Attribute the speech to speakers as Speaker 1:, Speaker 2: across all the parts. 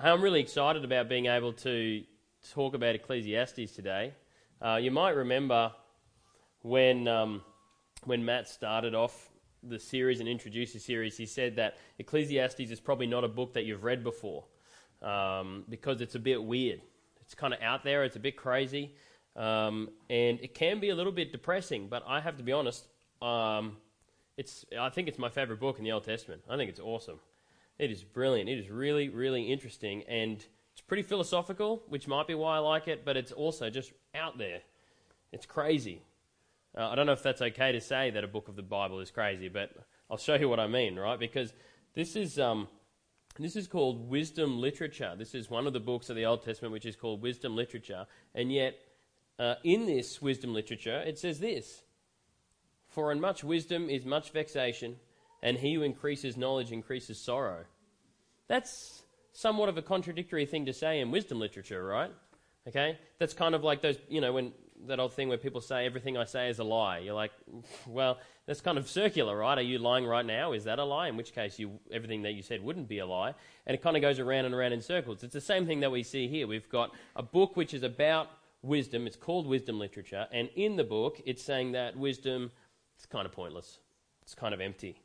Speaker 1: I'm really excited about being able to talk about Ecclesiastes today. Uh, you might remember when, um, when Matt started off the series and introduced the series, he said that Ecclesiastes is probably not a book that you've read before um, because it's a bit weird. It's kind of out there, it's a bit crazy, um, and it can be a little bit depressing, but I have to be honest, um, it's, I think it's my favorite book in the Old Testament. I think it's awesome. It is brilliant. It is really, really interesting. And it's pretty philosophical, which might be why I like it, but it's also just out there. It's crazy. Uh, I don't know if that's okay to say that a book of the Bible is crazy, but I'll show you what I mean, right? Because this is, um, this is called wisdom literature. This is one of the books of the Old Testament which is called wisdom literature. And yet, uh, in this wisdom literature, it says this For in much wisdom is much vexation and he who increases knowledge increases sorrow. That's somewhat of a contradictory thing to say in wisdom literature, right? Okay? That's kind of like those, you know, when that old thing where people say everything I say is a lie. You're like, well, that's kind of circular, right? Are you lying right now? Is that a lie? In which case, you, everything that you said wouldn't be a lie. And it kind of goes around and around in circles. It's the same thing that we see here. We've got a book which is about wisdom. It's called wisdom literature. And in the book, it's saying that wisdom is kind of pointless. It's kind of empty.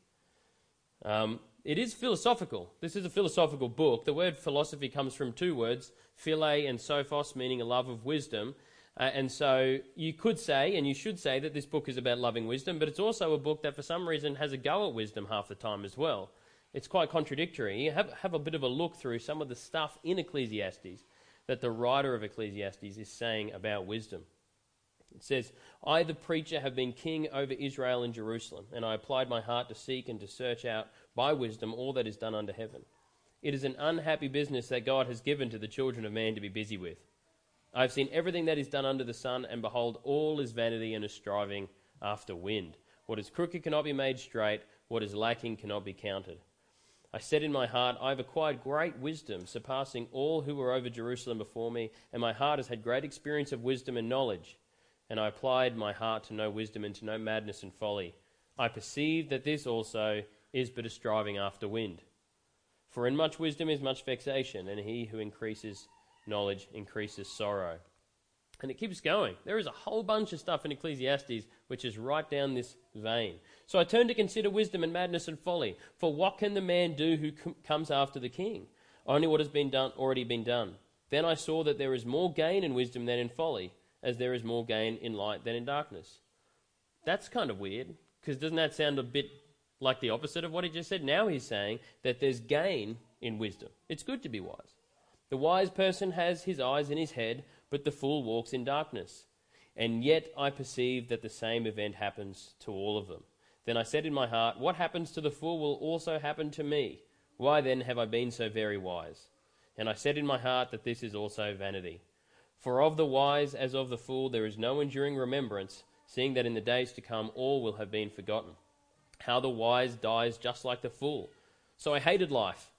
Speaker 1: Um, it is philosophical. This is a philosophical book. The word philosophy comes from two words, phile and sophos, meaning a love of wisdom. Uh, and so you could say, and you should say, that this book is about loving wisdom, but it's also a book that for some reason has a go at wisdom half the time as well. It's quite contradictory. Have, have a bit of a look through some of the stuff in Ecclesiastes that the writer of Ecclesiastes is saying about wisdom. It says, I, the preacher, have been king over Israel and Jerusalem, and I applied my heart to seek and to search out by wisdom all that is done under heaven. It is an unhappy business that God has given to the children of man to be busy with. I have seen everything that is done under the sun, and behold, all is vanity and a striving after wind. What is crooked cannot be made straight, what is lacking cannot be counted. I said in my heart, I have acquired great wisdom, surpassing all who were over Jerusalem before me, and my heart has had great experience of wisdom and knowledge and I applied my heart to know wisdom and to know madness and folly. I perceived that this also is but a striving after wind. For in much wisdom is much vexation, and he who increases knowledge increases sorrow. And it keeps going. There is a whole bunch of stuff in Ecclesiastes which is right down this vein. So I turn to consider wisdom and madness and folly. For what can the man do who com- comes after the king? Only what has been done already been done. Then I saw that there is more gain in wisdom than in folly as there is more gain in light than in darkness. That's kind of weird, because doesn't that sound a bit like the opposite of what he just said? Now he's saying that there's gain in wisdom. It's good to be wise. The wise person has his eyes in his head, but the fool walks in darkness. And yet I perceive that the same event happens to all of them. Then I said in my heart, What happens to the fool will also happen to me. Why then have I been so very wise? And I said in my heart that this is also vanity. For of the wise as of the fool there is no enduring remembrance, seeing that in the days to come all will have been forgotten. How the wise dies just like the fool. So I hated life.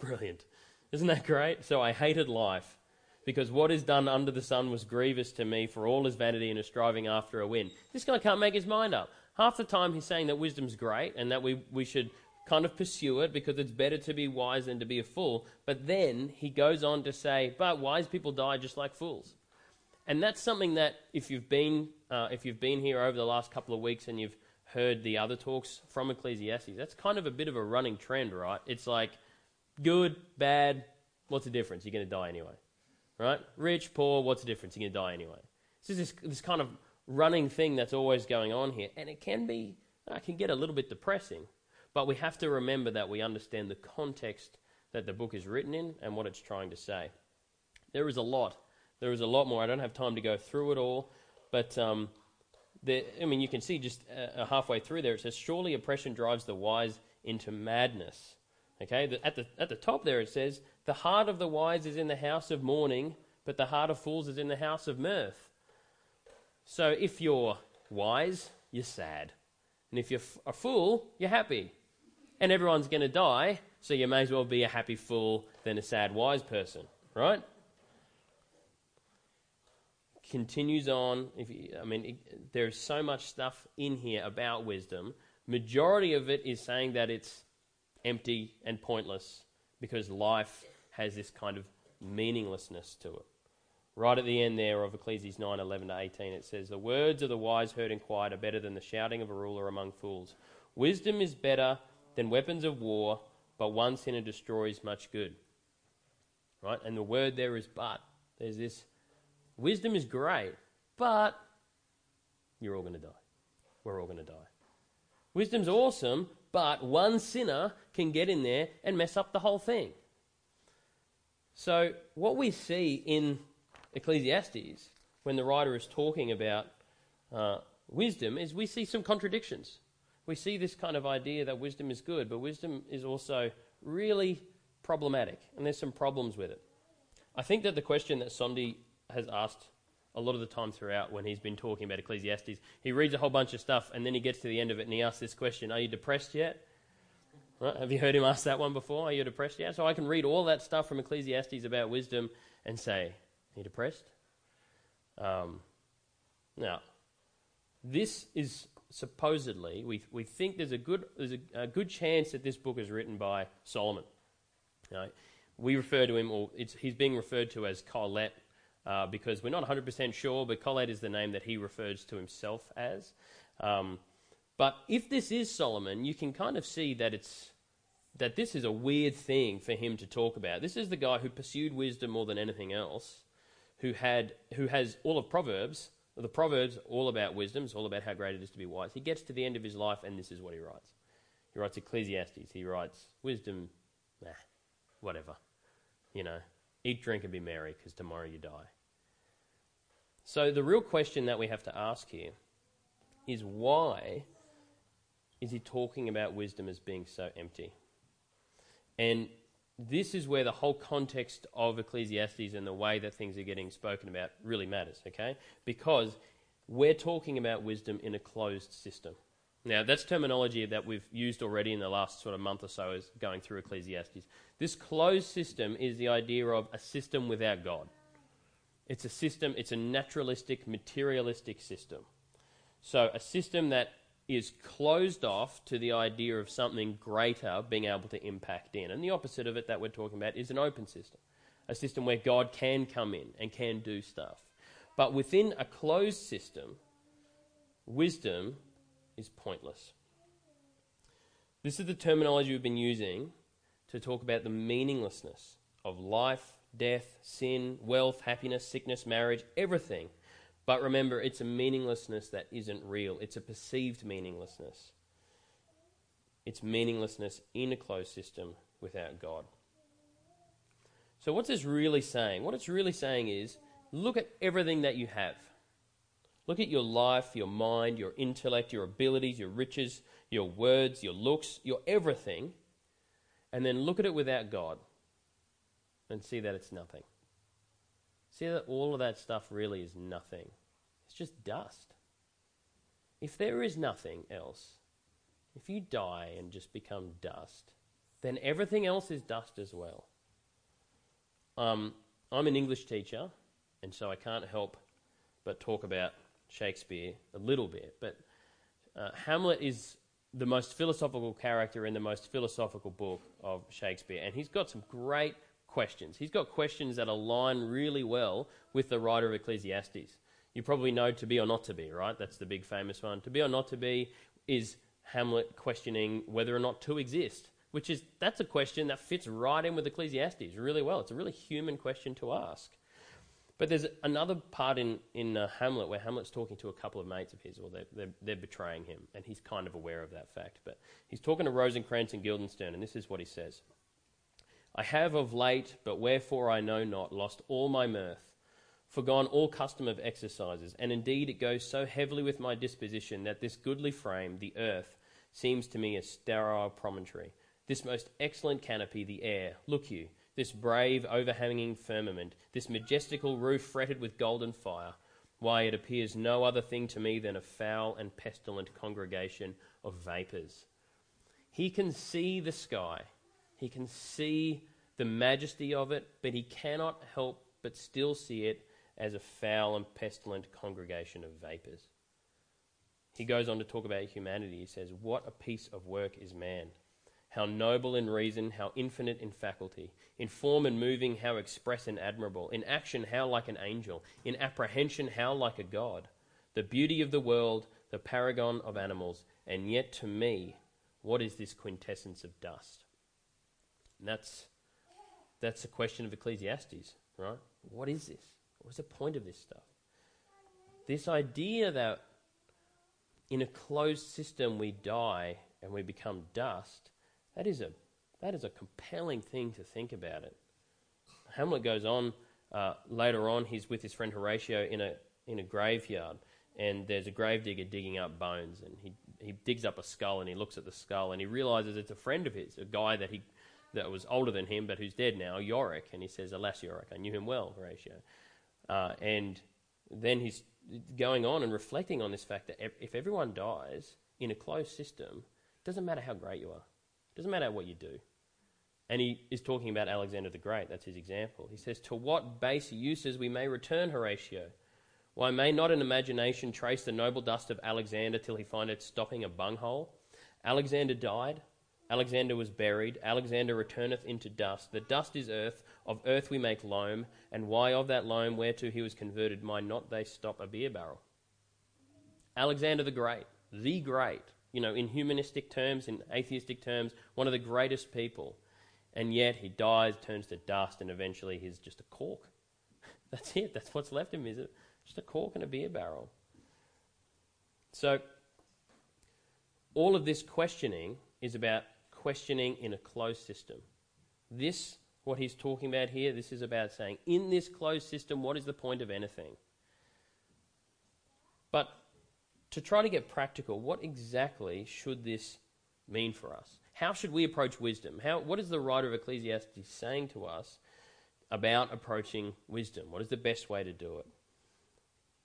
Speaker 1: Brilliant. Isn't that great? So I hated life, because what is done under the sun was grievous to me, for all is vanity and is striving after a wind. This guy can't make his mind up. Half the time he's saying that wisdom's great and that we, we should kind of pursue it because it's better to be wise than to be a fool. But then he goes on to say, but wise people die just like fools. And that's something that if you've been, uh, if you've been here over the last couple of weeks and you've heard the other talks from Ecclesiastes, that's kind of a bit of a running trend, right? It's like good, bad, what's the difference? You're going to die anyway, right? Rich, poor, what's the difference? You're going to die anyway. This is this, this kind of running thing that's always going on here, and it can be, uh, it can get a little bit depressing. But we have to remember that we understand the context that the book is written in and what it's trying to say. There is a lot. There is a lot more. I don't have time to go through it all, but um, there, I mean, you can see just uh, halfway through there it says, "Surely oppression drives the wise into madness." Okay, the, at the at the top there it says, "The heart of the wise is in the house of mourning, but the heart of fools is in the house of mirth." So if you're wise, you're sad, and if you're f- a fool, you're happy and everyone's going to die, so you may as well be a happy fool than a sad wise person, right? Continues on. If you, I mean, it, there's so much stuff in here about wisdom. Majority of it is saying that it's empty and pointless. because life has this kind of meaninglessness to it. Right at the end there of Ecclesiastes 9 11 to 18, it says, The words of the wise heard in quiet are better than the shouting of a ruler among fools. Wisdom is better than weapons of war, but one sinner destroys much good. Right? And the word there is but. There's this wisdom is great, but you're all going to die. We're all going to die. Wisdom's awesome, but one sinner can get in there and mess up the whole thing. So, what we see in Ecclesiastes, when the writer is talking about uh, wisdom, is we see some contradictions. We see this kind of idea that wisdom is good, but wisdom is also really problematic, and there's some problems with it. I think that the question that Sondi has asked a lot of the time throughout when he's been talking about Ecclesiastes, he reads a whole bunch of stuff and then he gets to the end of it and he asks this question Are you depressed yet? Right? Have you heard him ask that one before? Are you depressed yet? So I can read all that stuff from Ecclesiastes about wisdom and say, are you depressed? Um, now, this is supposedly, we, we think there's, a good, there's a, a good chance that this book is written by Solomon. We refer to him, or he's being referred to as Qoheleth uh, because we're not 100% sure, but Qoheleth is the name that he refers to himself as. Um, but if this is Solomon, you can kind of see that it's that this is a weird thing for him to talk about. This is the guy who pursued wisdom more than anything else, who had who has all of Proverbs. The Proverbs all about wisdom. It's all about how great it is to be wise. He gets to the end of his life, and this is what he writes. He writes Ecclesiastes. He writes wisdom. Nah, whatever. You know, eat, drink, and be merry, because tomorrow you die. So the real question that we have to ask here is why is he talking about wisdom as being so empty? And this is where the whole context of Ecclesiastes and the way that things are getting spoken about really matters, okay? Because we're talking about wisdom in a closed system. Now, that's terminology that we've used already in the last sort of month or so as going through Ecclesiastes. This closed system is the idea of a system without God. It's a system, it's a naturalistic, materialistic system. So, a system that is closed off to the idea of something greater being able to impact in. And the opposite of it that we're talking about is an open system, a system where God can come in and can do stuff. But within a closed system, wisdom is pointless. This is the terminology we've been using to talk about the meaninglessness of life, death, sin, wealth, happiness, sickness, marriage, everything but remember, it's a meaninglessness that isn't real. It's a perceived meaninglessness. It's meaninglessness in a closed system without God. So, what's this really saying? What it's really saying is look at everything that you have. Look at your life, your mind, your intellect, your abilities, your riches, your words, your looks, your everything, and then look at it without God and see that it's nothing. See that all of that stuff really is nothing. It's just dust. If there is nothing else, if you die and just become dust, then everything else is dust as well. Um, I'm an English teacher, and so I can't help but talk about Shakespeare a little bit. But uh, Hamlet is the most philosophical character in the most philosophical book of Shakespeare, and he's got some great questions. He's got questions that align really well with the writer of Ecclesiastes. You probably know to be or not to be, right? That's the big famous one. To be or not to be is Hamlet questioning whether or not to exist, which is that's a question that fits right in with Ecclesiastes really well. It's a really human question to ask. But there's another part in, in uh, Hamlet where Hamlet's talking to a couple of mates of his, or they're, they're, they're, betraying him, and he's kind of aware of that fact. But he's talking to Rosencrantz and Guildenstern, and this is what he says I have of late, but wherefore I know not, lost all my mirth, forgone all custom of exercises, and indeed it goes so heavily with my disposition that this goodly frame, the earth, seems to me a sterile promontory. This most excellent canopy, the air, look you, this brave overhanging firmament, this majestical roof fretted with golden fire, why it appears no other thing to me than a foul and pestilent congregation of vapours. He can see the sky he can see the majesty of it, but he cannot help but still see it as a foul and pestilent congregation of vapours. He goes on to talk about humanity. He says, What a piece of work is man! How noble in reason, how infinite in faculty, in form and moving, how express and admirable, in action, how like an angel, in apprehension, how like a god, the beauty of the world, the paragon of animals, and yet to me, what is this quintessence of dust? And that's, that's the question of Ecclesiastes, right? What is this? What's the point of this stuff? This idea that in a closed system we die and we become dust that is a, that is a compelling thing to think about it. Hamlet goes on uh, later on, he's with his friend Horatio in a, in a graveyard, and there's a gravedigger digging up bones, and he, he digs up a skull and he looks at the skull and he realizes it's a friend of his, a guy that he that was older than him but who's dead now, Yorick, and he says, "Alas, Yorick, I knew him well, Horatio." Uh, and then he's going on and reflecting on this fact that if everyone dies in a closed system, it doesn't matter how great you are. Doesn't matter what you do. And he is talking about Alexander the Great. That's his example. He says, To what base uses we may return Horatio? Why may not an imagination trace the noble dust of Alexander till he find it stopping a bunghole? Alexander died. Alexander was buried. Alexander returneth into dust. The dust is earth. Of earth we make loam. And why of that loam whereto he was converted might not they stop a beer barrel? Alexander the Great, the Great, you know, in humanistic terms, in atheistic terms, one of the greatest people. And yet he dies, turns to dust, and eventually he's just a cork. That's it. That's what's left of him, is it? Just a cork and a beer barrel. So, all of this questioning is about questioning in a closed system. This, what he's talking about here, this is about saying, in this closed system, what is the point of anything? But to try to get practical, what exactly should this mean for us? How should we approach wisdom? How, what is the writer of Ecclesiastes saying to us about approaching wisdom? What is the best way to do it?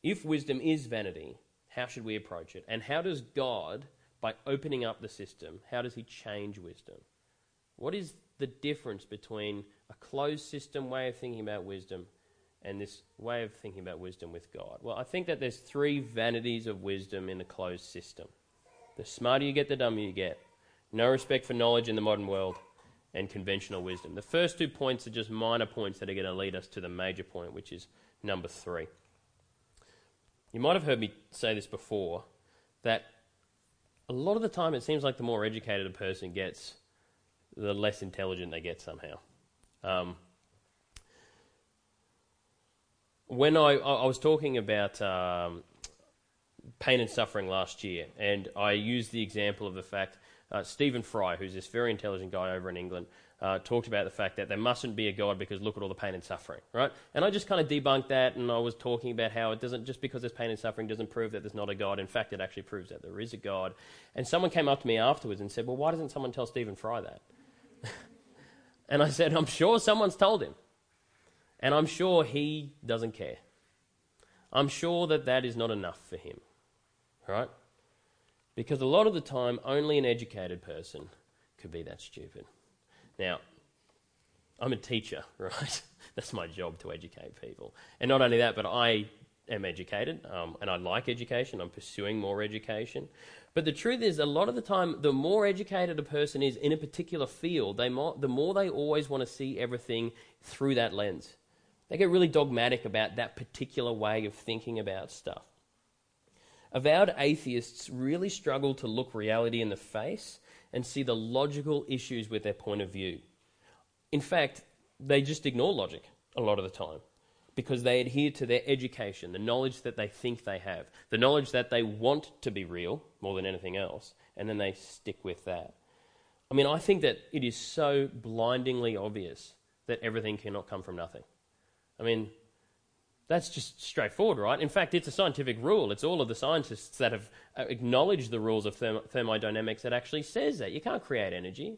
Speaker 1: If wisdom is vanity, how should we approach it? And how does God, by opening up the system, how does He change wisdom? What is the difference between a closed system way of thinking about wisdom and this way of thinking about wisdom with God? Well, I think that there's three vanities of wisdom in a closed system. The smarter you get, the dumber you get. No respect for knowledge in the modern world, and conventional wisdom. The first two points are just minor points that are going to lead us to the major point, which is number three. You might have heard me say this before that a lot of the time it seems like the more educated a person gets, the less intelligent they get somehow. Um, when I, I was talking about um, pain and suffering last year, and I used the example of the fact uh, Stephen Fry, who's this very intelligent guy over in England, uh, talked about the fact that there mustn't be a God because look at all the pain and suffering, right? And I just kind of debunked that, and I was talking about how it doesn't just because there's pain and suffering doesn't prove that there's not a God. In fact, it actually proves that there is a God. And someone came up to me afterwards and said, "Well, why doesn't someone tell Stephen Fry that?" and I said, "I'm sure someone's told him." And I'm sure he doesn't care. I'm sure that that is not enough for him. Right? Because a lot of the time, only an educated person could be that stupid. Now, I'm a teacher, right? That's my job to educate people. And not only that, but I am educated um, and I like education. I'm pursuing more education. But the truth is, a lot of the time, the more educated a person is in a particular field, they the more they always want to see everything through that lens. They get really dogmatic about that particular way of thinking about stuff. Avowed atheists really struggle to look reality in the face and see the logical issues with their point of view. In fact, they just ignore logic a lot of the time because they adhere to their education, the knowledge that they think they have, the knowledge that they want to be real more than anything else, and then they stick with that. I mean, I think that it is so blindingly obvious that everything cannot come from nothing. I mean, that's just straightforward, right? In fact, it's a scientific rule. It's all of the scientists that have uh, acknowledged the rules of therm- thermodynamics that actually says that. You can't create energy.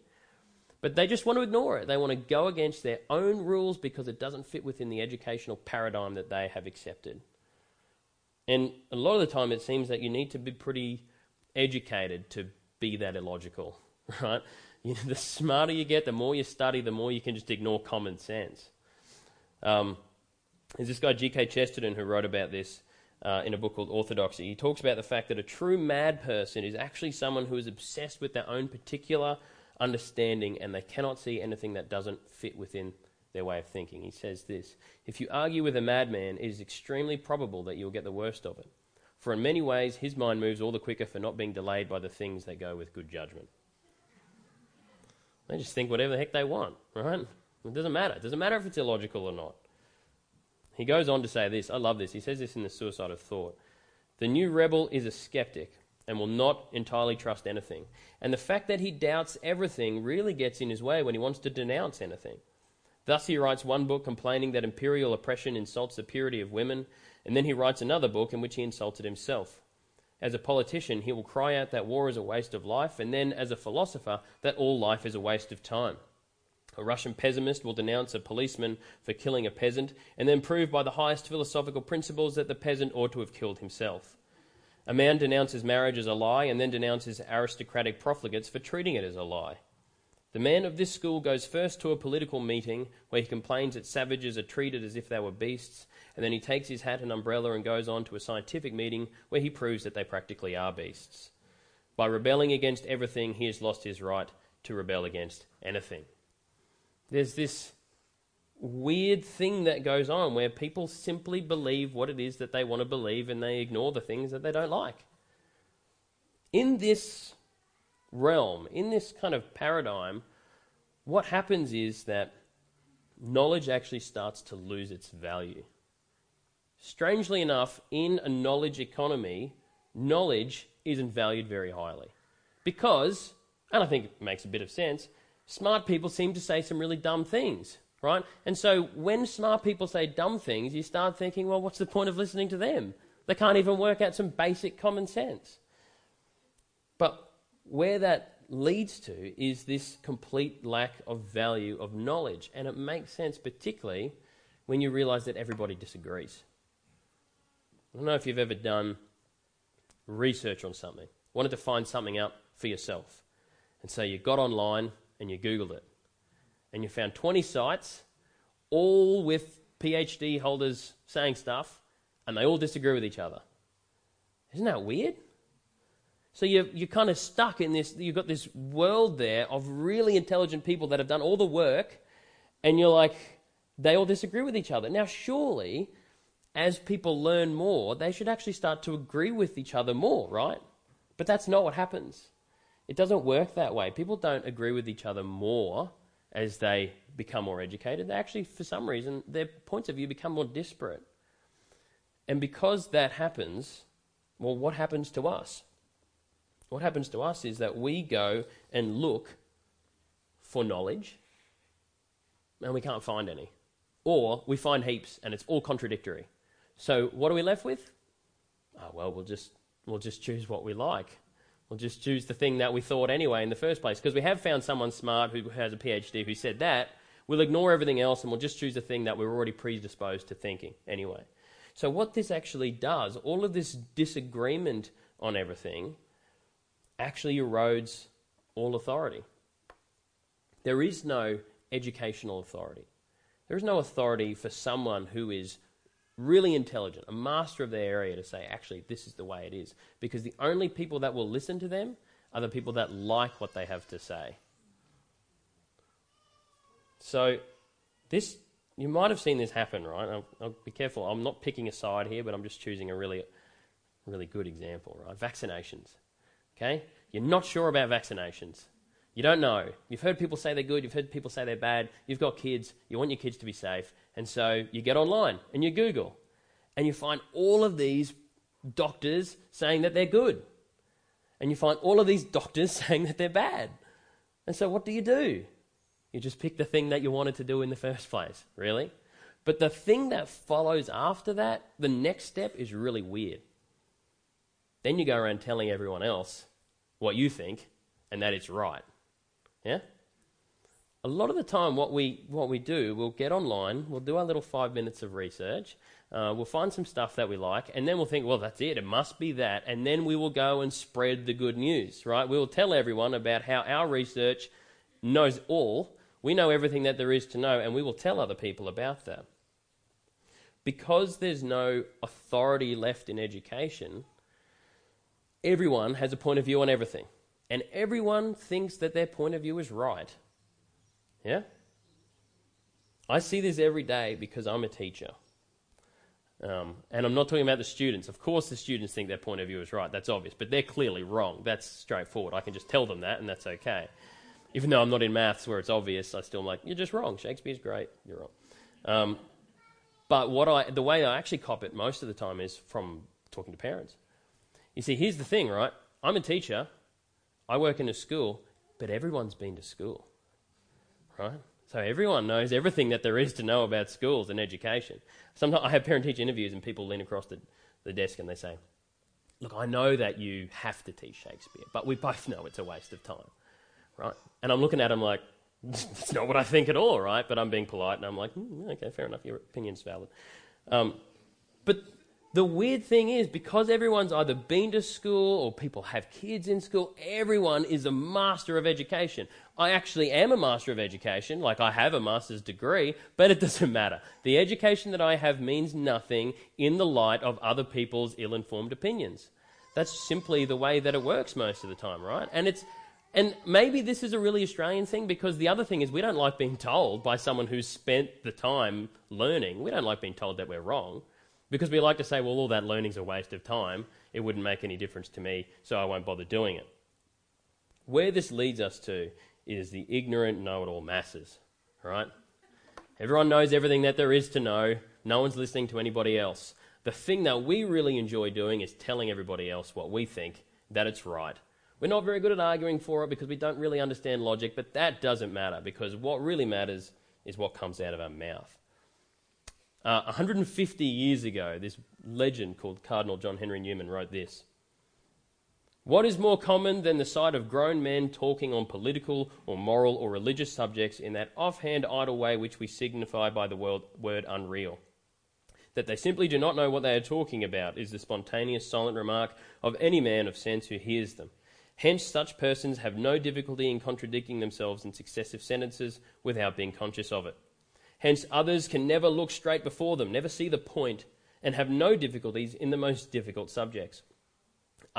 Speaker 1: But they just want to ignore it. They want to go against their own rules because it doesn't fit within the educational paradigm that they have accepted. And a lot of the time, it seems that you need to be pretty educated to be that illogical, right? You know, the smarter you get, the more you study, the more you can just ignore common sense. Um, there's this guy, G.K. Chesterton, who wrote about this uh, in a book called Orthodoxy. He talks about the fact that a true mad person is actually someone who is obsessed with their own particular understanding, and they cannot see anything that doesn't fit within their way of thinking. He says this If you argue with a madman, it is extremely probable that you'll get the worst of it. For in many ways, his mind moves all the quicker for not being delayed by the things that go with good judgment. They just think whatever the heck they want, right? It doesn't matter. It doesn't matter if it's illogical or not. He goes on to say this. I love this. He says this in The Suicide of Thought. The new rebel is a skeptic and will not entirely trust anything. And the fact that he doubts everything really gets in his way when he wants to denounce anything. Thus, he writes one book complaining that imperial oppression insults the purity of women, and then he writes another book in which he insulted himself. As a politician, he will cry out that war is a waste of life, and then as a philosopher, that all life is a waste of time. A Russian pessimist will denounce a policeman for killing a peasant, and then prove by the highest philosophical principles that the peasant ought to have killed himself. A man denounces marriage as a lie, and then denounces aristocratic profligates for treating it as a lie. The man of this school goes first to a political meeting where he complains that savages are treated as if they were beasts, and then he takes his hat and umbrella and goes on to a scientific meeting where he proves that they practically are beasts. By rebelling against everything, he has lost his right to rebel against anything. There's this weird thing that goes on where people simply believe what it is that they want to believe and they ignore the things that they don't like. In this realm, in this kind of paradigm, what happens is that knowledge actually starts to lose its value. Strangely enough, in a knowledge economy, knowledge isn't valued very highly. Because, and I think it makes a bit of sense, smart people seem to say some really dumb things, right? And so when smart people say dumb things, you start thinking, well, what's the point of listening to them? They can't even work out some basic common sense. But where that leads to is this complete lack of value of knowledge. And it makes sense, particularly when you realize that everybody disagrees. I don't know if you've ever done research on something, wanted to find something out for yourself. And so you got online and you Googled it. And you found 20 sites, all with PhD holders saying stuff, and they all disagree with each other. Isn't that weird? So you're, you're kind of stuck in this, you've got this world there of really intelligent people that have done all the work, and you're like, they all disagree with each other. Now, surely, as people learn more, they should actually start to agree with each other more, right? But that's not what happens. It doesn't work that way. People don't agree with each other more as they become more educated. They actually, for some reason, their points of view become more disparate. And because that happens, well, what happens to us? What happens to us is that we go and look for knowledge and we can't find any. Or we find heaps and it's all contradictory. So what are we left with? Oh, well, we'll just, we'll just choose what we like. We'll just choose the thing that we thought anyway in the first place. Because we have found someone smart who has a PhD who said that. We'll ignore everything else and we'll just choose the thing that we're already predisposed to thinking anyway. So, what this actually does, all of this disagreement on everything, actually erodes all authority. There is no educational authority. There is no authority for someone who is really intelligent, a master of their area, to say, actually, this is the way it is. Because the only people that will listen to them are the people that like what they have to say. So, this, you might have seen this happen, right? I'll, I'll be careful. I'm not picking a side here, but I'm just choosing a really, really good example, right? Vaccinations. Okay? You're not sure about vaccinations. You don't know. You've heard people say they're good, you've heard people say they're bad, you've got kids, you want your kids to be safe, and so you get online and you Google and you find all of these doctors saying that they're good. And you find all of these doctors saying that they're bad. And so what do you do? You just pick the thing that you wanted to do in the first place, really? But the thing that follows after that, the next step is really weird. Then you go around telling everyone else what you think and that it's right. Yeah? A lot of the time, what we, what we do, we'll get online, we'll do our little five minutes of research, uh, we'll find some stuff that we like, and then we'll think, well, that's it, it must be that, and then we will go and spread the good news, right? We will tell everyone about how our research knows all, we know everything that there is to know, and we will tell other people about that. Because there's no authority left in education, everyone has a point of view on everything. and everyone thinks that their point of view is right. Yeah? I see this every day because I'm a teacher. Um, and I'm not talking about the students. Of course, the students think their point of view is right. That's obvious. But they're clearly wrong. That's straightforward. I can just tell them that, and that's okay. Even though I'm not in maths where it's obvious, I still am like, you're just wrong. Shakespeare's great. You're wrong. Um, but what I, the way I actually cop it most of the time is from talking to parents. You see, here's the thing, right? I'm a teacher. I work in a school, but everyone's been to school, right? So everyone knows everything that there is to know about schools and education. Sometimes I have parent teacher interviews and people lean across the, the desk and they say, Look, I know that you have to teach Shakespeare, but we both know it's a waste of time, right? And I'm looking at them like, It's not what I think at all, right? But I'm being polite and I'm like, mm, Okay, fair enough, your opinion's valid. Um, but the weird thing is, because everyone's either been to school or people have kids in school, everyone is a master of education. I actually am a master of education, like I have a master's degree, but it doesn't matter. The education that I have means nothing in the light of other people's ill informed opinions. That's simply the way that it works most of the time, right? And it's. And maybe this is a really Australian thing because the other thing is we don't like being told by someone who's spent the time learning. We don't like being told that we're wrong. Because we like to say, well, all that learning's a waste of time. It wouldn't make any difference to me, so I won't bother doing it. Where this leads us to is the ignorant know it all masses, right? Everyone knows everything that there is to know. No one's listening to anybody else. The thing that we really enjoy doing is telling everybody else what we think, that it's right. We're not very good at arguing for it because we don't really understand logic, but that doesn't matter because what really matters is what comes out of our mouth. Uh, 150 years ago, this legend called Cardinal John Henry Newman wrote this What is more common than the sight of grown men talking on political or moral or religious subjects in that offhand, idle way which we signify by the word unreal? That they simply do not know what they are talking about is the spontaneous, silent remark of any man of sense who hears them. Hence, such persons have no difficulty in contradicting themselves in successive sentences without being conscious of it. Hence, others can never look straight before them, never see the point, and have no difficulties in the most difficult subjects.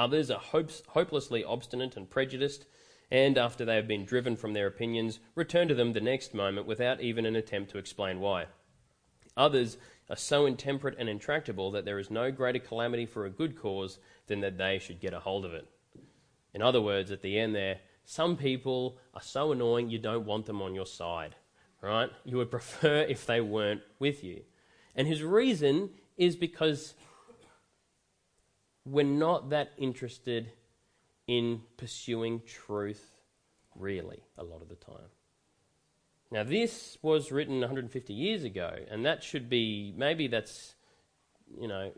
Speaker 1: Others are hopes, hopelessly obstinate and prejudiced, and after they have been driven from their opinions, return to them the next moment without even an attempt to explain why. Others are so intemperate and intractable that there is no greater calamity for a good cause than that they should get a hold of it. In other words, at the end there, some people are so annoying you don't want them on your side right? You would prefer if they weren't with you. And his reason is because we're not that interested in pursuing truth, really, a lot of the time. Now, this was written 150 years ago, and that should be maybe that's, you know,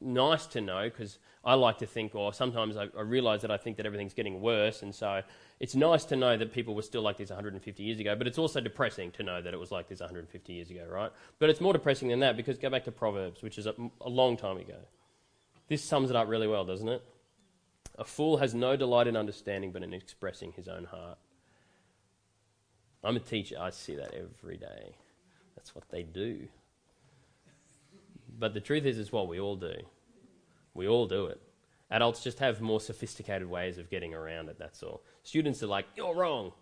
Speaker 1: nice to know because I like to think, or sometimes I, I realize that I think that everything's getting worse, and so it's nice to know that people were still like this 150 years ago, but it's also depressing to know that it was like this 150 years ago, right? But it's more depressing than that because go back to Proverbs, which is a, a long time ago. This sums it up really well, doesn't it? A fool has no delight in understanding but in expressing his own heart. I'm a teacher, I see that every day. That's what they do. But the truth is, it's what we all do. We all do it. Adults just have more sophisticated ways of getting around it, that's all. Students are like, you're wrong.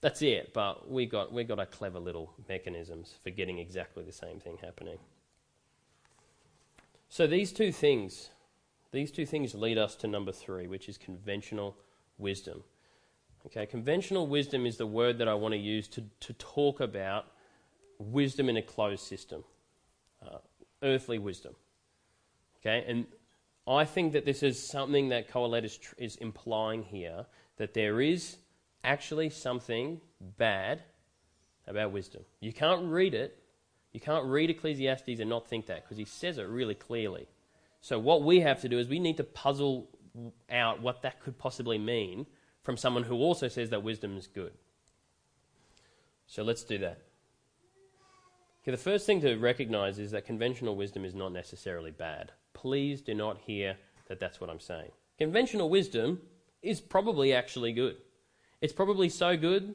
Speaker 1: That's it. But we got, we got our clever little mechanisms for getting exactly the same thing happening. So these two things, these two things lead us to number three, which is conventional wisdom. Okay, conventional wisdom is the word that I want to use to, to talk about wisdom in a closed system, uh, earthly wisdom. Okay, and I think that this is something that Qoheleth is, tr- is implying here that there is actually something bad about wisdom. You can't read it. You can't read Ecclesiastes and not think that because he says it really clearly. So, what we have to do is we need to puzzle out what that could possibly mean from someone who also says that wisdom is good. So, let's do that. Okay, the first thing to recognize is that conventional wisdom is not necessarily bad please do not hear that that's what I'm saying. Conventional wisdom is probably actually good. It's probably so good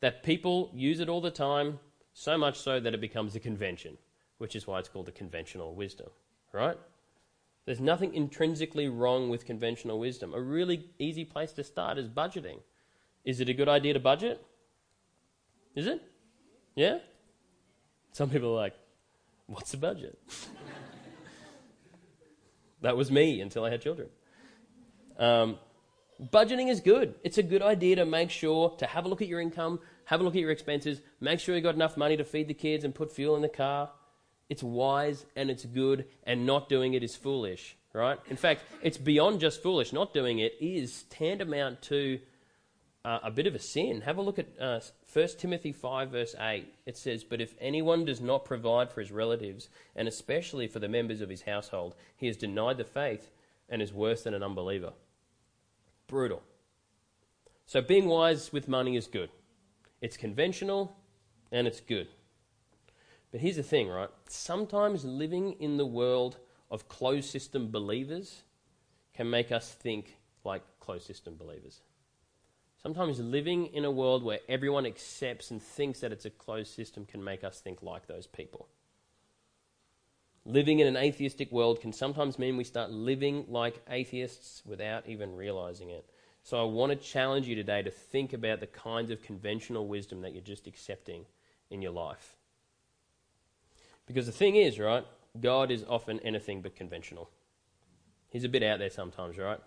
Speaker 1: that people use it all the time, so much so that it becomes a convention, which is why it's called a conventional wisdom, right? There's nothing intrinsically wrong with conventional wisdom. A really easy place to start is budgeting. Is it a good idea to budget? Is it? Yeah? Some people are like, what's the budget? that was me until I had children. Um, budgeting is good. It's a good idea to make sure to have a look at your income, have a look at your expenses, make sure you've got enough money to feed the kids and put fuel in the car. It's wise and it's good, and not doing it is foolish, right? In fact, it's beyond just foolish. Not doing it is tantamount to uh, a bit of a sin. Have a look at uh, 1 Timothy 5, verse 8. It says, But if anyone does not provide for his relatives, and especially for the members of his household, he has denied the faith and is worse than an unbeliever. Brutal. So being wise with money is good. It's conventional and it's good. But here's the thing, right? Sometimes living in the world of closed system believers can make us think like closed system believers. Sometimes living in a world where everyone accepts and thinks that it's a closed system can make us think like those people. Living in an atheistic world can sometimes mean we start living like atheists without even realizing it. So I want to challenge you today to think about the kinds of conventional wisdom that you're just accepting in your life. Because the thing is, right, God is often anything but conventional. He's a bit out there sometimes, right?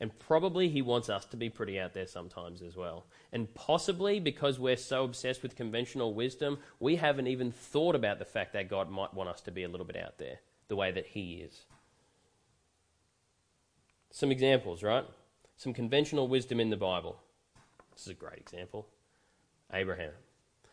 Speaker 1: And probably he wants us to be pretty out there sometimes as well. And possibly because we're so obsessed with conventional wisdom, we haven't even thought about the fact that God might want us to be a little bit out there, the way that he is. Some examples, right? Some conventional wisdom in the Bible. This is a great example Abraham.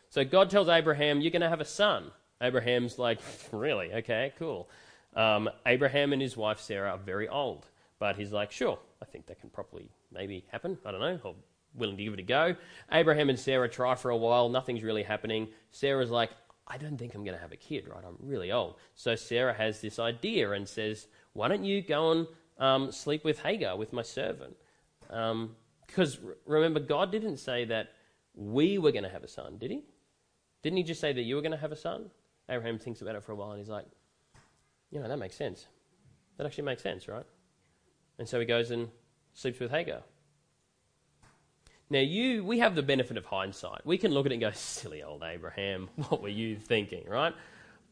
Speaker 1: So God tells Abraham, You're going to have a son. Abraham's like, Really? Okay, cool. Um, Abraham and his wife Sarah are very old. But he's like, sure, I think that can probably maybe happen. I don't know. I'm willing to give it a go. Abraham and Sarah try for a while. Nothing's really happening. Sarah's like, I don't think I'm going to have a kid, right? I'm really old. So Sarah has this idea and says, why don't you go and um, sleep with Hagar, with my servant? Because um, remember, God didn't say that we were going to have a son, did he? Didn't he just say that you were going to have a son? Abraham thinks about it for a while and he's like, you know, that makes sense. That actually makes sense, right? And so he goes and sleeps with Hagar. Now, you, we have the benefit of hindsight. We can look at it and go, silly old Abraham, what were you thinking, right?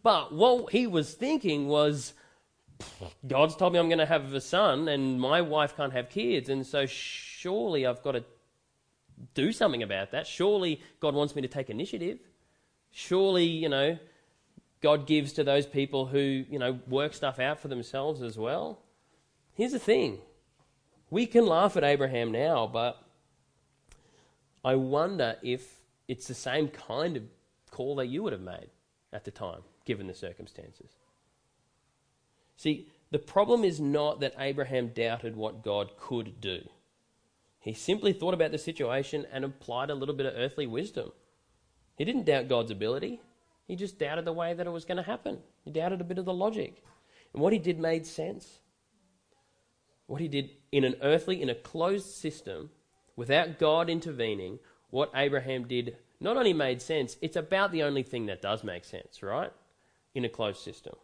Speaker 1: But what he was thinking was, God's told me I'm going to have a son, and my wife can't have kids, and so surely I've got to do something about that. Surely God wants me to take initiative. Surely, you know, God gives to those people who, you know, work stuff out for themselves as well. Here's the thing we can laugh at Abraham now, but I wonder if it's the same kind of call that you would have made at the time, given the circumstances. See, the problem is not that Abraham doubted what God could do. He simply thought about the situation and applied a little bit of earthly wisdom. He didn't doubt God's ability, he just doubted the way that it was going to happen. He doubted a bit of the logic. And what he did made sense what he did in an earthly, in a closed system, without God intervening, what Abraham did not only made sense, it's about the only thing that does make sense, right? In a closed system.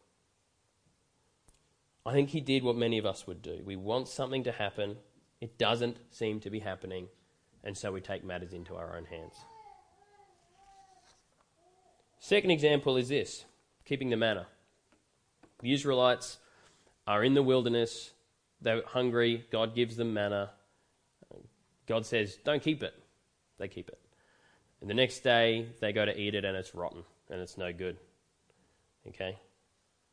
Speaker 1: I think he did what many of us would do. We want something to happen, it doesn't seem to be happening, and so we take matters into our own hands. Second example is this keeping the manna. The Israelites are in the wilderness, they're hungry. God gives them manna. God says, don't keep it. They keep it. And the next day, they go to eat it and it's rotten and it's no good. Okay?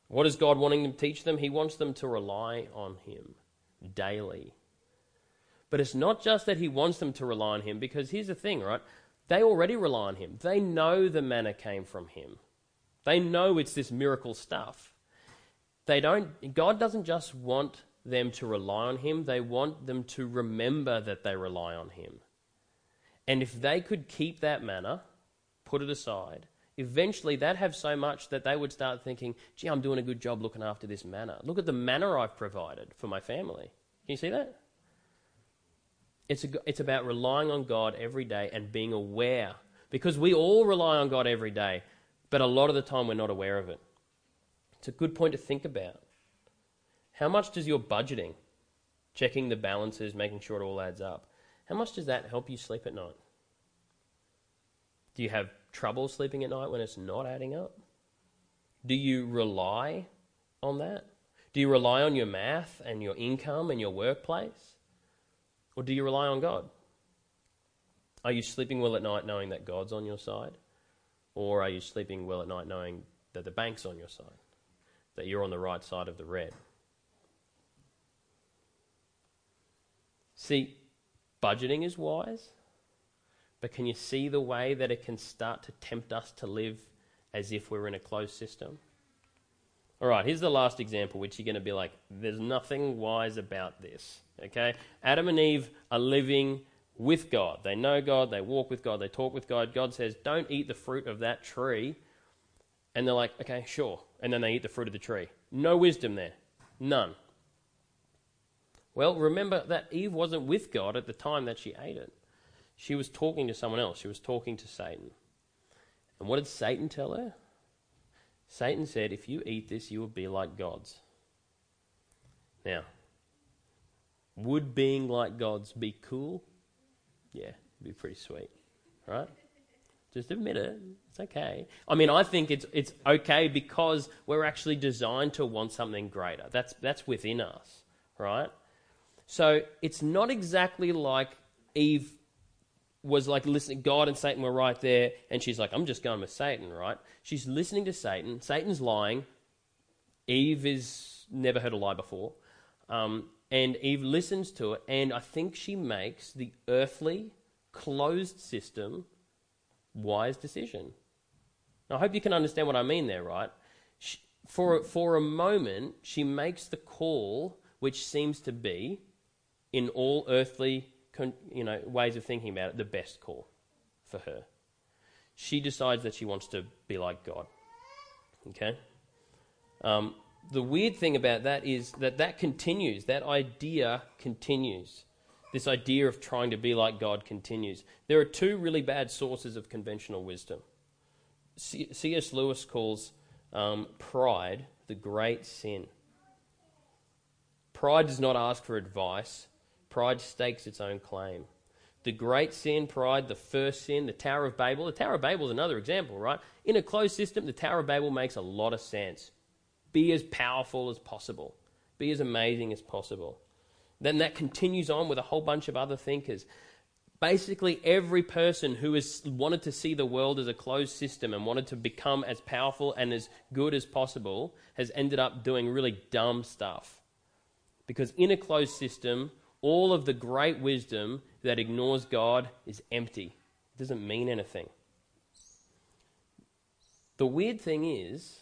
Speaker 1: What is God wanting to teach them? He wants them to rely on Him daily. But it's not just that He wants them to rely on Him, because here's the thing, right? They already rely on Him. They know the manna came from Him. They know it's this miracle stuff. They don't, God doesn't just want them to rely on Him, they want them to remember that they rely on Him. And if they could keep that manna, put it aside, eventually they'd have so much that they would start thinking, gee, I'm doing a good job looking after this manna. Look at the manna I've provided for my family. Can you see that? It's, a, it's about relying on God every day and being aware. Because we all rely on God every day, but a lot of the time we're not aware of it. It's a good point to think about. How much does your budgeting, checking the balances, making sure it all adds up, how much does that help you sleep at night? Do you have trouble sleeping at night when it's not adding up? Do you rely on that? Do you rely on your math and your income and your workplace? Or do you rely on God? Are you sleeping well at night knowing that God's on your side? Or are you sleeping well at night knowing that the bank's on your side? That you're on the right side of the red? See, budgeting is wise, but can you see the way that it can start to tempt us to live as if we're in a closed system? All right, here's the last example, which you're going to be like, there's nothing wise about this. Okay? Adam and Eve are living with God. They know God, they walk with God, they talk with God. God says, don't eat the fruit of that tree. And they're like, okay, sure. And then they eat the fruit of the tree. No wisdom there. None. Well, remember that Eve wasn't with God at the time that she ate it. She was talking to someone else. She was talking to Satan. And what did Satan tell her? Satan said, If you eat this, you will be like gods. Now, would being like gods be cool? Yeah, be pretty sweet, right? Just admit it. It's okay. I mean, I think it's it's okay because we're actually designed to want something greater. That's that's within us, right? So it's not exactly like Eve was like listening. God and Satan were right there, and she's like, "I'm just going with Satan," right? She's listening to Satan. Satan's lying. Eve is never heard a lie before, um, and Eve listens to it, and I think she makes the earthly, closed system wise decision. Now, I hope you can understand what I mean there, right? She, for for a moment, she makes the call, which seems to be, in all earthly you know, ways of thinking about it, the best call for her. She decides that she wants to be like God. Okay? Um, the weird thing about that is that that continues. That idea continues. This idea of trying to be like God continues. There are two really bad sources of conventional wisdom. C.S. Lewis calls um, pride the great sin. Pride does not ask for advice, Pride stakes its own claim. The great sin, pride, the first sin, the Tower of Babel. The Tower of Babel is another example, right? In a closed system, the Tower of Babel makes a lot of sense. Be as powerful as possible, be as amazing as possible. Then that continues on with a whole bunch of other thinkers. Basically, every person who has wanted to see the world as a closed system and wanted to become as powerful and as good as possible has ended up doing really dumb stuff. Because in a closed system, all of the great wisdom that ignores God is empty. It doesn't mean anything. The weird thing is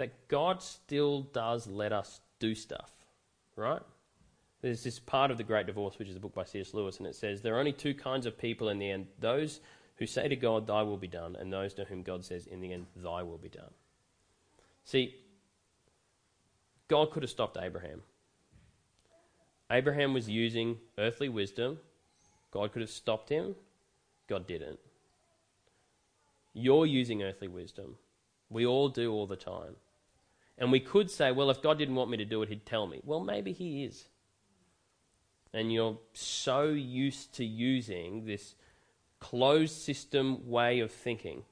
Speaker 1: that God still does let us do stuff, right? There's this part of The Great Divorce, which is a book by C.S. Lewis, and it says there are only two kinds of people in the end those who say to God, Thy will be done, and those to whom God says, In the end, Thy will be done. See, God could have stopped Abraham. Abraham was using earthly wisdom. God could have stopped him. God didn't. You're using earthly wisdom. We all do all the time. And we could say, well, if God didn't want me to do it, He'd tell me. Well, maybe He is. And you're so used to using this closed system way of thinking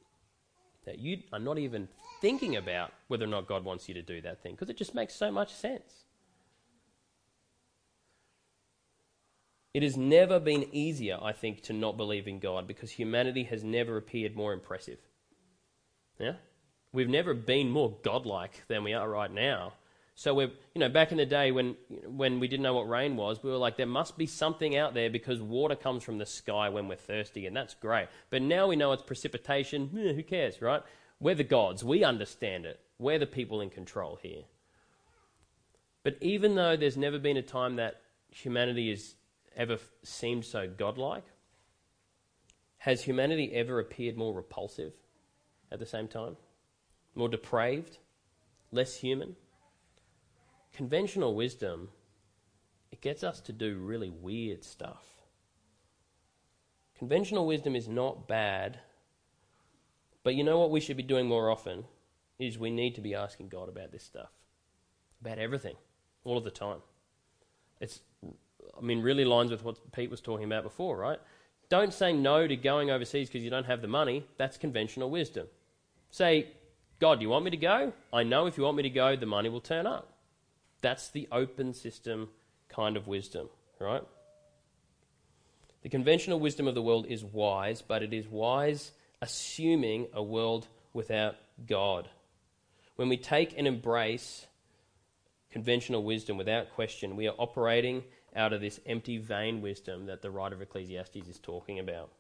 Speaker 1: that you are not even thinking about whether or not God wants you to do that thing because it just makes so much sense. It has never been easier, I think, to not believe in God because humanity has never appeared more impressive. Yeah? We've never been more godlike than we are right now. So we're, you know, back in the day when when we didn't know what rain was, we were like, there must be something out there because water comes from the sky when we're thirsty, and that's great. But now we know it's precipitation. Eh, who cares, right? We're the gods. We understand it. We're the people in control here. But even though there's never been a time that humanity has ever seemed so godlike? Has humanity ever appeared more repulsive at the same time? More depraved? Less human? Conventional wisdom, it gets us to do really weird stuff. Conventional wisdom is not bad, but you know what we should be doing more often? Is we need to be asking God about this stuff, about everything. all of the time. It's, I mean, really lines with what Pete was talking about before, right? Don't say no to going overseas because you don't have the money. That's conventional wisdom. Say, God, do you want me to go? I know if you want me to go, the money will turn up. That's the open system kind of wisdom, right? The conventional wisdom of the world is wise, but it is wise assuming a world without God. When we take and embrace conventional wisdom without question, we are operating out of this empty, vain wisdom that the writer of Ecclesiastes is talking about.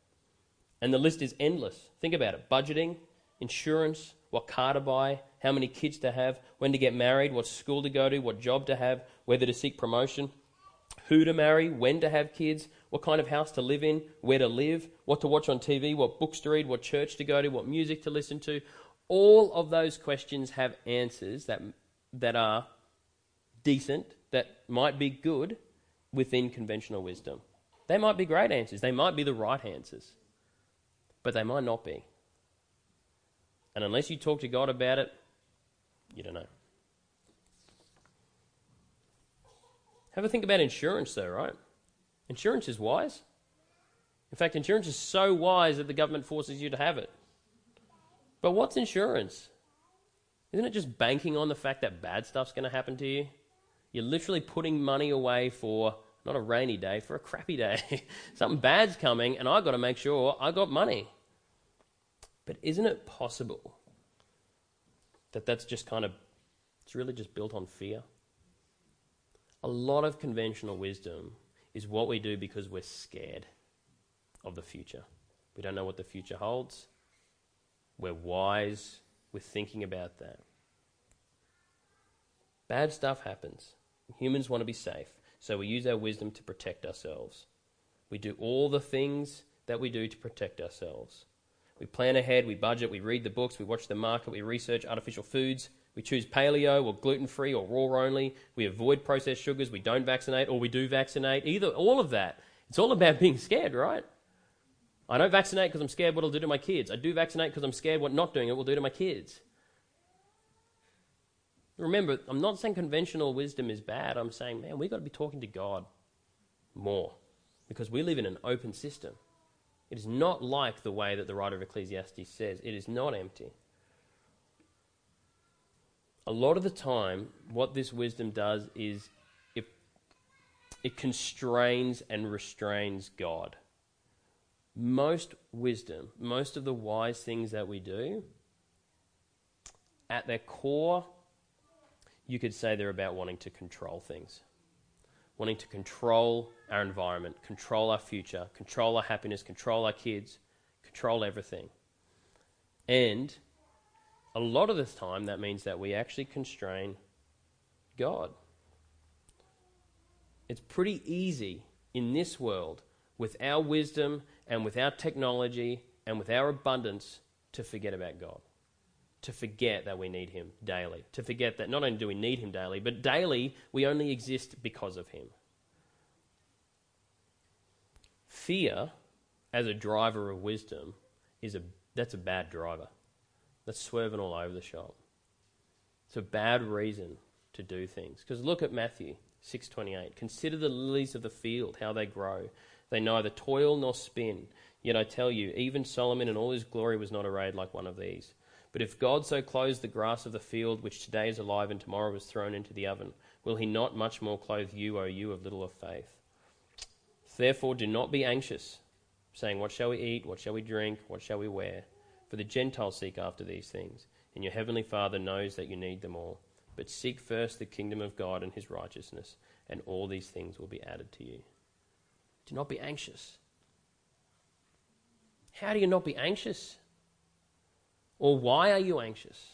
Speaker 1: And the list is endless. Think about it budgeting, insurance, what car to buy, how many kids to have, when to get married, what school to go to, what job to have, whether to seek promotion, who to marry, when to have kids, what kind of house to live in, where to live, what to watch on TV, what books to read, what church to go to, what music to listen to. All of those questions have answers that, that are decent, that might be good within conventional wisdom. They might be great answers, they might be the right answers, but they might not be. And unless you talk to God about it, you don't know. Have a think about insurance, though, right? Insurance is wise. In fact, insurance is so wise that the government forces you to have it. But what's insurance? Isn't it just banking on the fact that bad stuff's going to happen to you? You're literally putting money away for not a rainy day, for a crappy day. Something bad's coming, and I've got to make sure I got money. But isn't it possible that that's just kind of, it's really just built on fear? A lot of conventional wisdom is what we do because we're scared of the future. We don't know what the future holds. We're wise. We're thinking about that. Bad stuff happens. Humans want to be safe, so we use our wisdom to protect ourselves. We do all the things that we do to protect ourselves. We plan ahead, we budget, we read the books, we watch the market, we research artificial foods, we choose paleo or gluten free or raw only. We avoid processed sugars. We don't vaccinate or we do vaccinate. Either, all of that. It's all about being scared, right? I don't vaccinate because I'm scared what it'll do to my kids. I do vaccinate because I'm scared what not doing it will do to my kids. Remember, I'm not saying conventional wisdom is bad. I'm saying, man, we've got to be talking to God more because we live in an open system. It is not like the way that the writer of Ecclesiastes says, it is not empty a lot of the time, what this wisdom does is it, it constrains and restrains God. Most wisdom, most of the wise things that we do, at their core, you could say they're about wanting to control things, wanting to control our environment, control our future, control our happiness, control our kids, control everything. And a lot of the time, that means that we actually constrain God. It's pretty easy in this world, with our wisdom and with our technology and with our abundance, to forget about God. To forget that we need Him daily. To forget that not only do we need Him daily, but daily we only exist because of Him. Fear, as a driver of wisdom, is a, that's a bad driver that's swerving all over the shop. It's a bad reason to do things. Because look at Matthew 6:28. Consider the lilies of the field, how they grow. They neither toil nor spin. Yet I tell you, even Solomon in all his glory was not arrayed like one of these. But if God so clothes the grass of the field, which today is alive and tomorrow is thrown into the oven, will he not much more clothe you, O you of little of faith? Therefore do not be anxious, saying, What shall we eat? What shall we drink? What shall we wear? For the Gentiles seek after these things, and your heavenly Father knows that you need them all. But seek first the kingdom of God and his righteousness, and all these things will be added to you. Do not be anxious. How do you not be anxious? Or why are you anxious?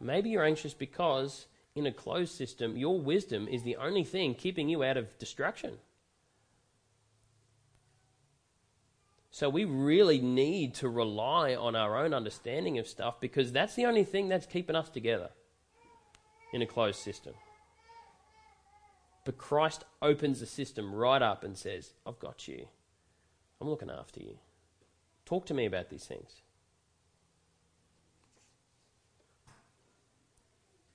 Speaker 1: Maybe you're anxious because in a closed system, your wisdom is the only thing keeping you out of destruction. So we really need to rely on our own understanding of stuff because that's the only thing that's keeping us together in a closed system. But Christ opens the system right up and says, I've got you. I'm looking after you. Talk to me about these things.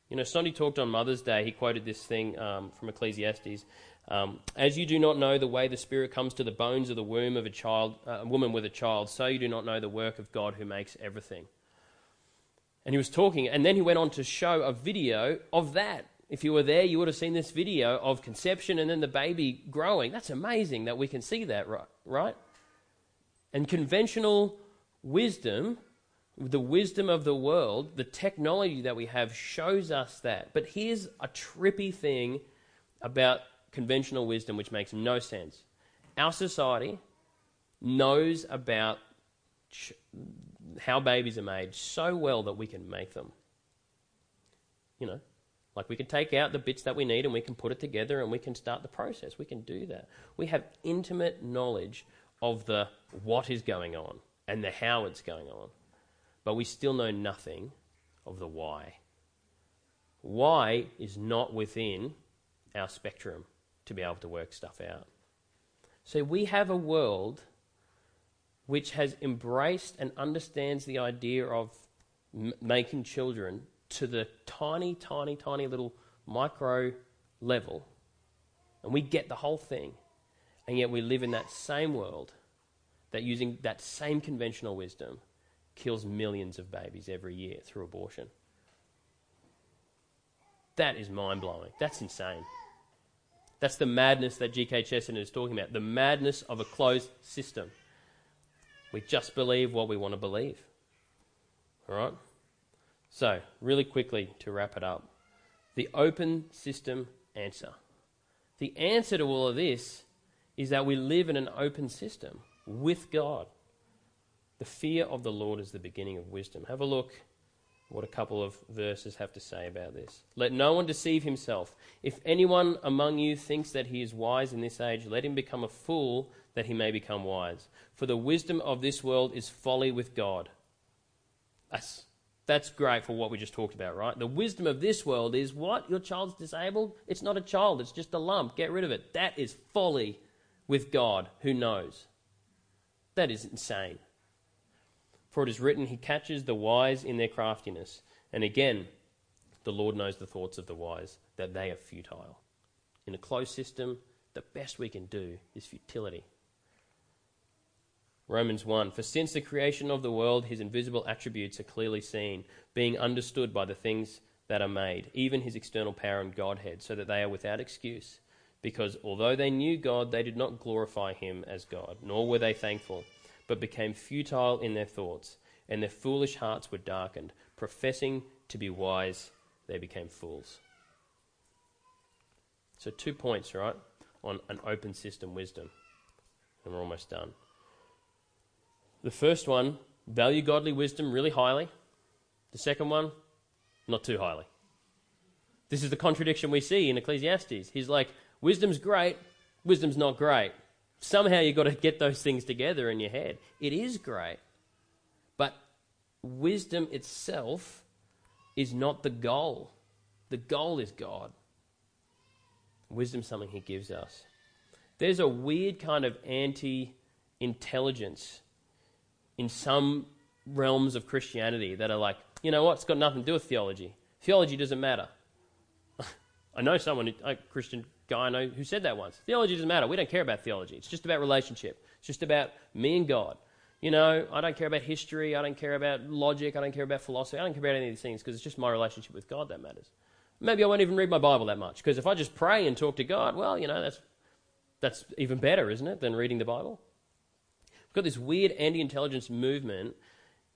Speaker 1: You know, Sonny talked on Mother's Day. He quoted this thing um, from Ecclesiastes. Um, As you do not know the way the Spirit comes to the bones of the womb of a child, uh, a woman with a child, so you do not know the work of God who makes everything. And he was talking, and then he went on to show a video of that. If you were there, you would have seen this video of conception and then the baby growing. That's amazing that we can see that, right? right? And conventional wisdom, the wisdom of the world, the technology that we have shows us that. But here's a trippy thing about conventional wisdom which makes no sense. Our society knows about ch- how babies are made so well that we can make them. You know, like we can take out the bits that we need and we can put it together and we can start the process. We can do that. We have intimate knowledge of the what is going on and the how it's going on. But we still know nothing of the why. Why is not within our spectrum to be able to work stuff out. So we have a world which has embraced and understands the idea of m- making children to the tiny, tiny, tiny little micro level. And we get the whole thing. And yet we live in that same world that using that same conventional wisdom kills millions of babies every year through abortion. That is mind blowing. That's insane. That's the madness that G.K. Chesterton is talking about the madness of a closed system. We just believe what we want to believe. All right? So, really quickly to wrap it up the open system answer. The answer to all of this is that we live in an open system with God. The fear of the Lord is the beginning of wisdom. Have a look what a couple of verses have to say about this. Let no one deceive himself. If anyone among you thinks that he is wise in this age, let him become a fool that he may become wise. For the wisdom of this world is folly with God. That's, that's great for what we just talked about, right? The wisdom of this world is what? Your child's disabled? It's not a child, it's just a lump. Get rid of it. That is folly with God, who knows. That is insane. For it is written, He catches the wise in their craftiness. And again, the Lord knows the thoughts of the wise, that they are futile. In a closed system, the best we can do is futility. Romans 1 For since the creation of the world, his invisible attributes are clearly seen, being understood by the things that are made, even his external power and Godhead, so that they are without excuse. Because although they knew God, they did not glorify him as God, nor were they thankful but became futile in their thoughts, and their foolish hearts were darkened. Professing to be wise, they became fools. So, two points, right, on an open system wisdom. And we're almost done. The first one, value godly wisdom really highly. The second one, not too highly. This is the contradiction we see in Ecclesiastes. He's like, wisdom's great, wisdom's not great. Somehow you've got to get those things together in your head. It is great. But wisdom itself is not the goal. The goal is God. Wisdom is something He gives us. There's a weird kind of anti intelligence in some realms of Christianity that are like, you know what, it's got nothing to do with theology. Theology doesn't matter. I know someone, a Christian guy I know who said that once. Theology doesn't matter. We don't care about theology. It's just about relationship. It's just about me and God. You know, I don't care about history. I don't care about logic. I don't care about philosophy. I don't care about any of these things because it's just my relationship with God that matters. Maybe I won't even read my Bible that much because if I just pray and talk to God, well, you know, that's, that's even better, isn't it, than reading the Bible? We've got this weird anti intelligence movement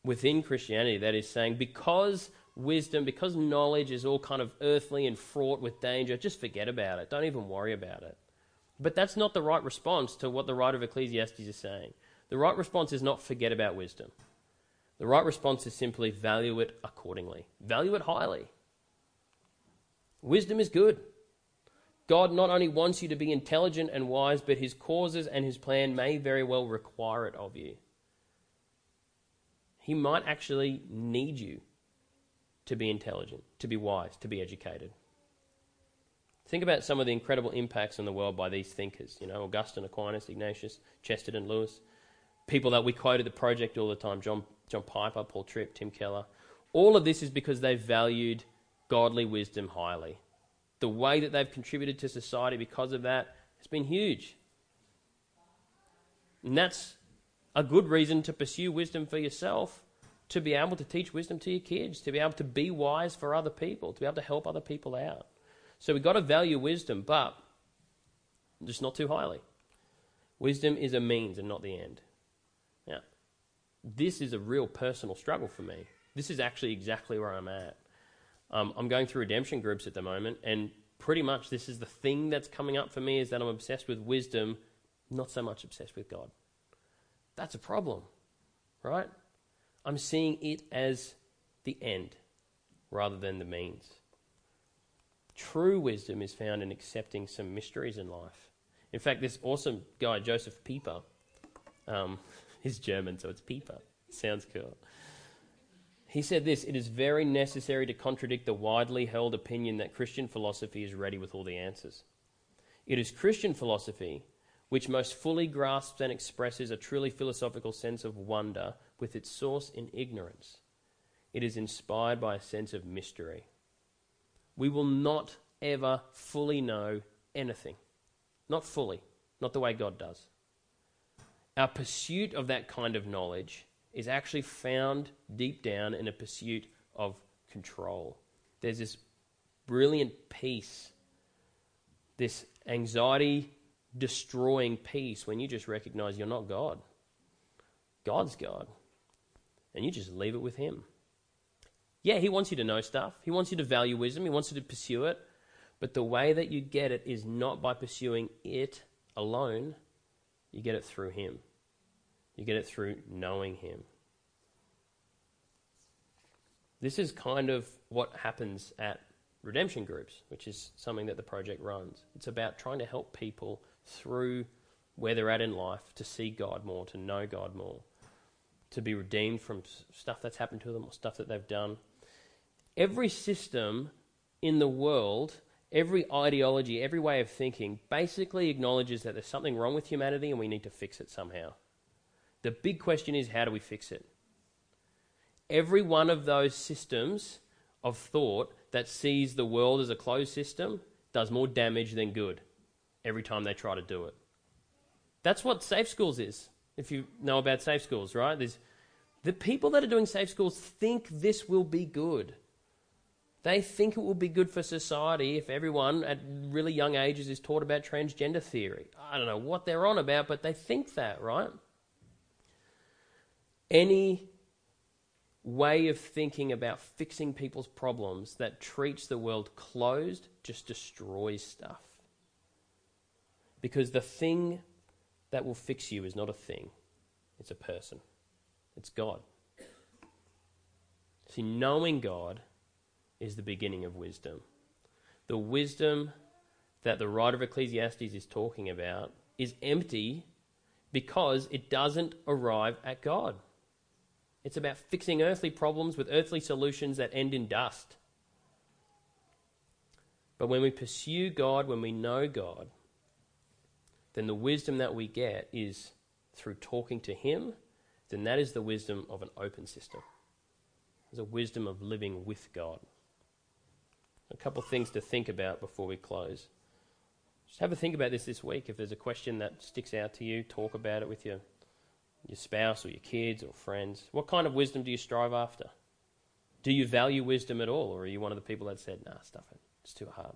Speaker 1: within Christianity that is saying because wisdom, because knowledge is all kind of earthly and fraught with danger, just forget about it. Don't even worry about it. But that's not the right response to what the writer of Ecclesiastes is saying. The right response is not forget about wisdom. The right response is simply value it accordingly, value it highly. Wisdom is good. God not only wants you to be intelligent and wise, but his causes and his plan may very well require it of you. He might actually need you to be intelligent, to be wise, to be educated. Think about some of the incredible impacts on the world by these thinkers, you know, Augustine, Aquinas, Ignatius, Chesterton, Lewis. People that we quote at the project all the time, John, John Piper, Paul Tripp, Tim Keller. All of this is because they valued godly wisdom highly. The way that they've contributed to society because of that has been huge. And that's a good reason to pursue wisdom for yourself, to be able to teach wisdom to your kids, to be able to be wise for other people, to be able to help other people out. So we've got to value wisdom, but just not too highly. Wisdom is a means and not the end. Now, this is a real personal struggle for me. This is actually exactly where I'm at. Um, I'm going through redemption groups at the moment, and pretty much this is the thing that's coming up for me is that I'm obsessed with wisdom, not so much obsessed with God. That's a problem, right? I'm seeing it as the end rather than the means. True wisdom is found in accepting some mysteries in life. In fact, this awesome guy, Joseph Pieper, um, he's German, so it's Pieper. Sounds cool. He said this It is very necessary to contradict the widely held opinion that Christian philosophy is ready with all the answers. It is Christian philosophy which most fully grasps and expresses a truly philosophical sense of wonder with its source in ignorance. It is inspired by a sense of mystery. We will not ever fully know anything. Not fully, not the way God does. Our pursuit of that kind of knowledge is actually found deep down in a pursuit of control. There's this brilliant peace, this anxiety destroying peace when you just recognize you're not God. God's God. And you just leave it with Him. Yeah, He wants you to know stuff, He wants you to value wisdom, He wants you to pursue it. But the way that you get it is not by pursuing it alone, you get it through Him. You get it through knowing Him. This is kind of what happens at redemption groups, which is something that the project runs. It's about trying to help people through where they're at in life to see God more, to know God more, to be redeemed from stuff that's happened to them or stuff that they've done. Every system in the world, every ideology, every way of thinking basically acknowledges that there's something wrong with humanity and we need to fix it somehow. The big question is how do we fix it? Every one of those systems of thought that sees the world as a closed system does more damage than good every time they try to do it. That's what safe schools is. If you know about safe schools, right? There's the people that are doing safe schools think this will be good. They think it will be good for society if everyone at really young ages is taught about transgender theory. I don't know what they're on about, but they think that, right? Any way of thinking about fixing people's problems that treats the world closed just destroys stuff. Because the thing that will fix you is not a thing, it's a person. It's God. See, knowing God is the beginning of wisdom. The wisdom that the writer of Ecclesiastes is talking about is empty because it doesn't arrive at God. It's about fixing earthly problems with earthly solutions that end in dust. But when we pursue God, when we know God, then the wisdom that we get is through talking to Him, then that is the wisdom of an open system. There's a wisdom of living with God. A couple of things to think about before we close. Just have a think about this this week. If there's a question that sticks out to you, talk about it with your, your spouse or your kids or friends. What kind of wisdom do you strive after? Do you value wisdom at all, or are you one of the people that said, nah, stuff it, it's too hard?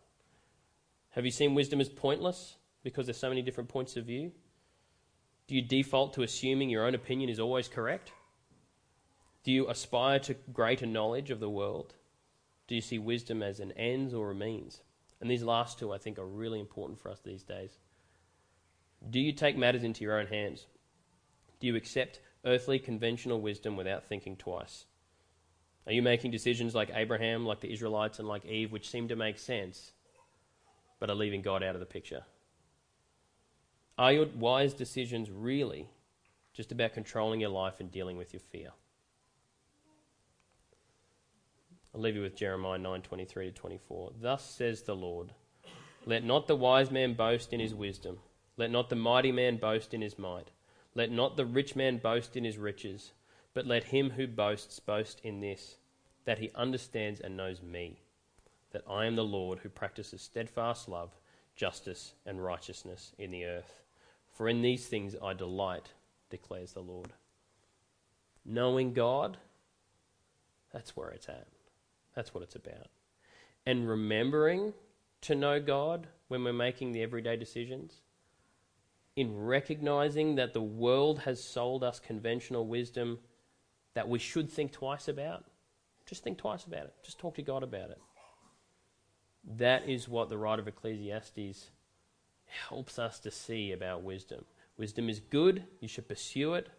Speaker 1: Have you seen wisdom as pointless? Because there's so many different points of view? Do you default to assuming your own opinion is always correct? Do you aspire to greater knowledge of the world? Do you see wisdom as an ends or a means? And these last two, I think, are really important for us these days. Do you take matters into your own hands? Do you accept earthly conventional wisdom without thinking twice? Are you making decisions like Abraham, like the Israelites, and like Eve, which seem to make sense, but are leaving God out of the picture? Are your wise decisions really just about controlling your life and dealing with your fear? I'll leave you with Jeremiah 9:23 to 24. Thus says the Lord, let not the wise man boast in his wisdom, let not the mighty man boast in his might, let not the rich man boast in his riches, but let him who boasts boast in this, that he understands and knows me, that I am the Lord who practices steadfast love, justice, and righteousness in the earth. For in these things I delight, declares the Lord. Knowing God, that's where it's at. That's what it's about. And remembering to know God when we're making the everyday decisions, in recognizing that the world has sold us conventional wisdom that we should think twice about. Just think twice about it. Just talk to God about it. That is what the writer of Ecclesiastes helps us to see about wisdom. Wisdom is good, you should pursue it,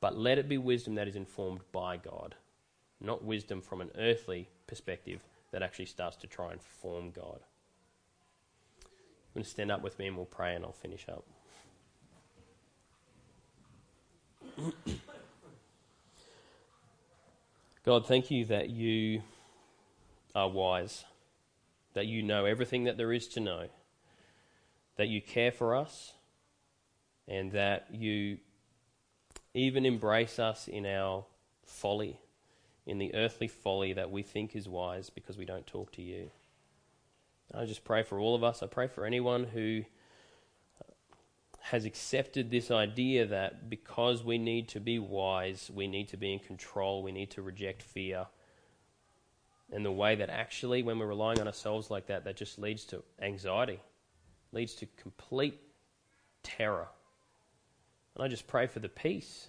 Speaker 1: but let it be wisdom that is informed by God, not wisdom from an earthly perspective that actually starts to try and form God. I'm going to stand up with me and we'll pray and I'll finish up. God, thank you that you are wise, that you know everything that there is to know, that you care for us, and that you even embrace us in our folly, in the earthly folly that we think is wise because we don't talk to you. I just pray for all of us. I pray for anyone who has accepted this idea that because we need to be wise, we need to be in control, we need to reject fear. And the way that actually, when we're relying on ourselves like that, that just leads to anxiety, leads to complete terror. And I just pray for the peace,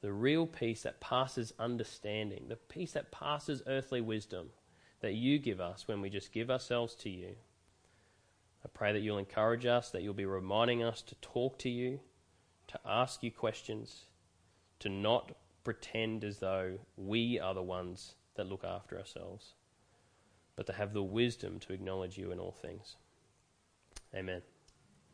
Speaker 1: the real peace that passes understanding, the peace that passes earthly wisdom that you give us when we just give ourselves to you. I pray that you'll encourage us, that you'll be reminding us to talk to you, to ask you questions, to not pretend as though we are the ones that look after ourselves, but to have the wisdom to acknowledge you in all things. Amen.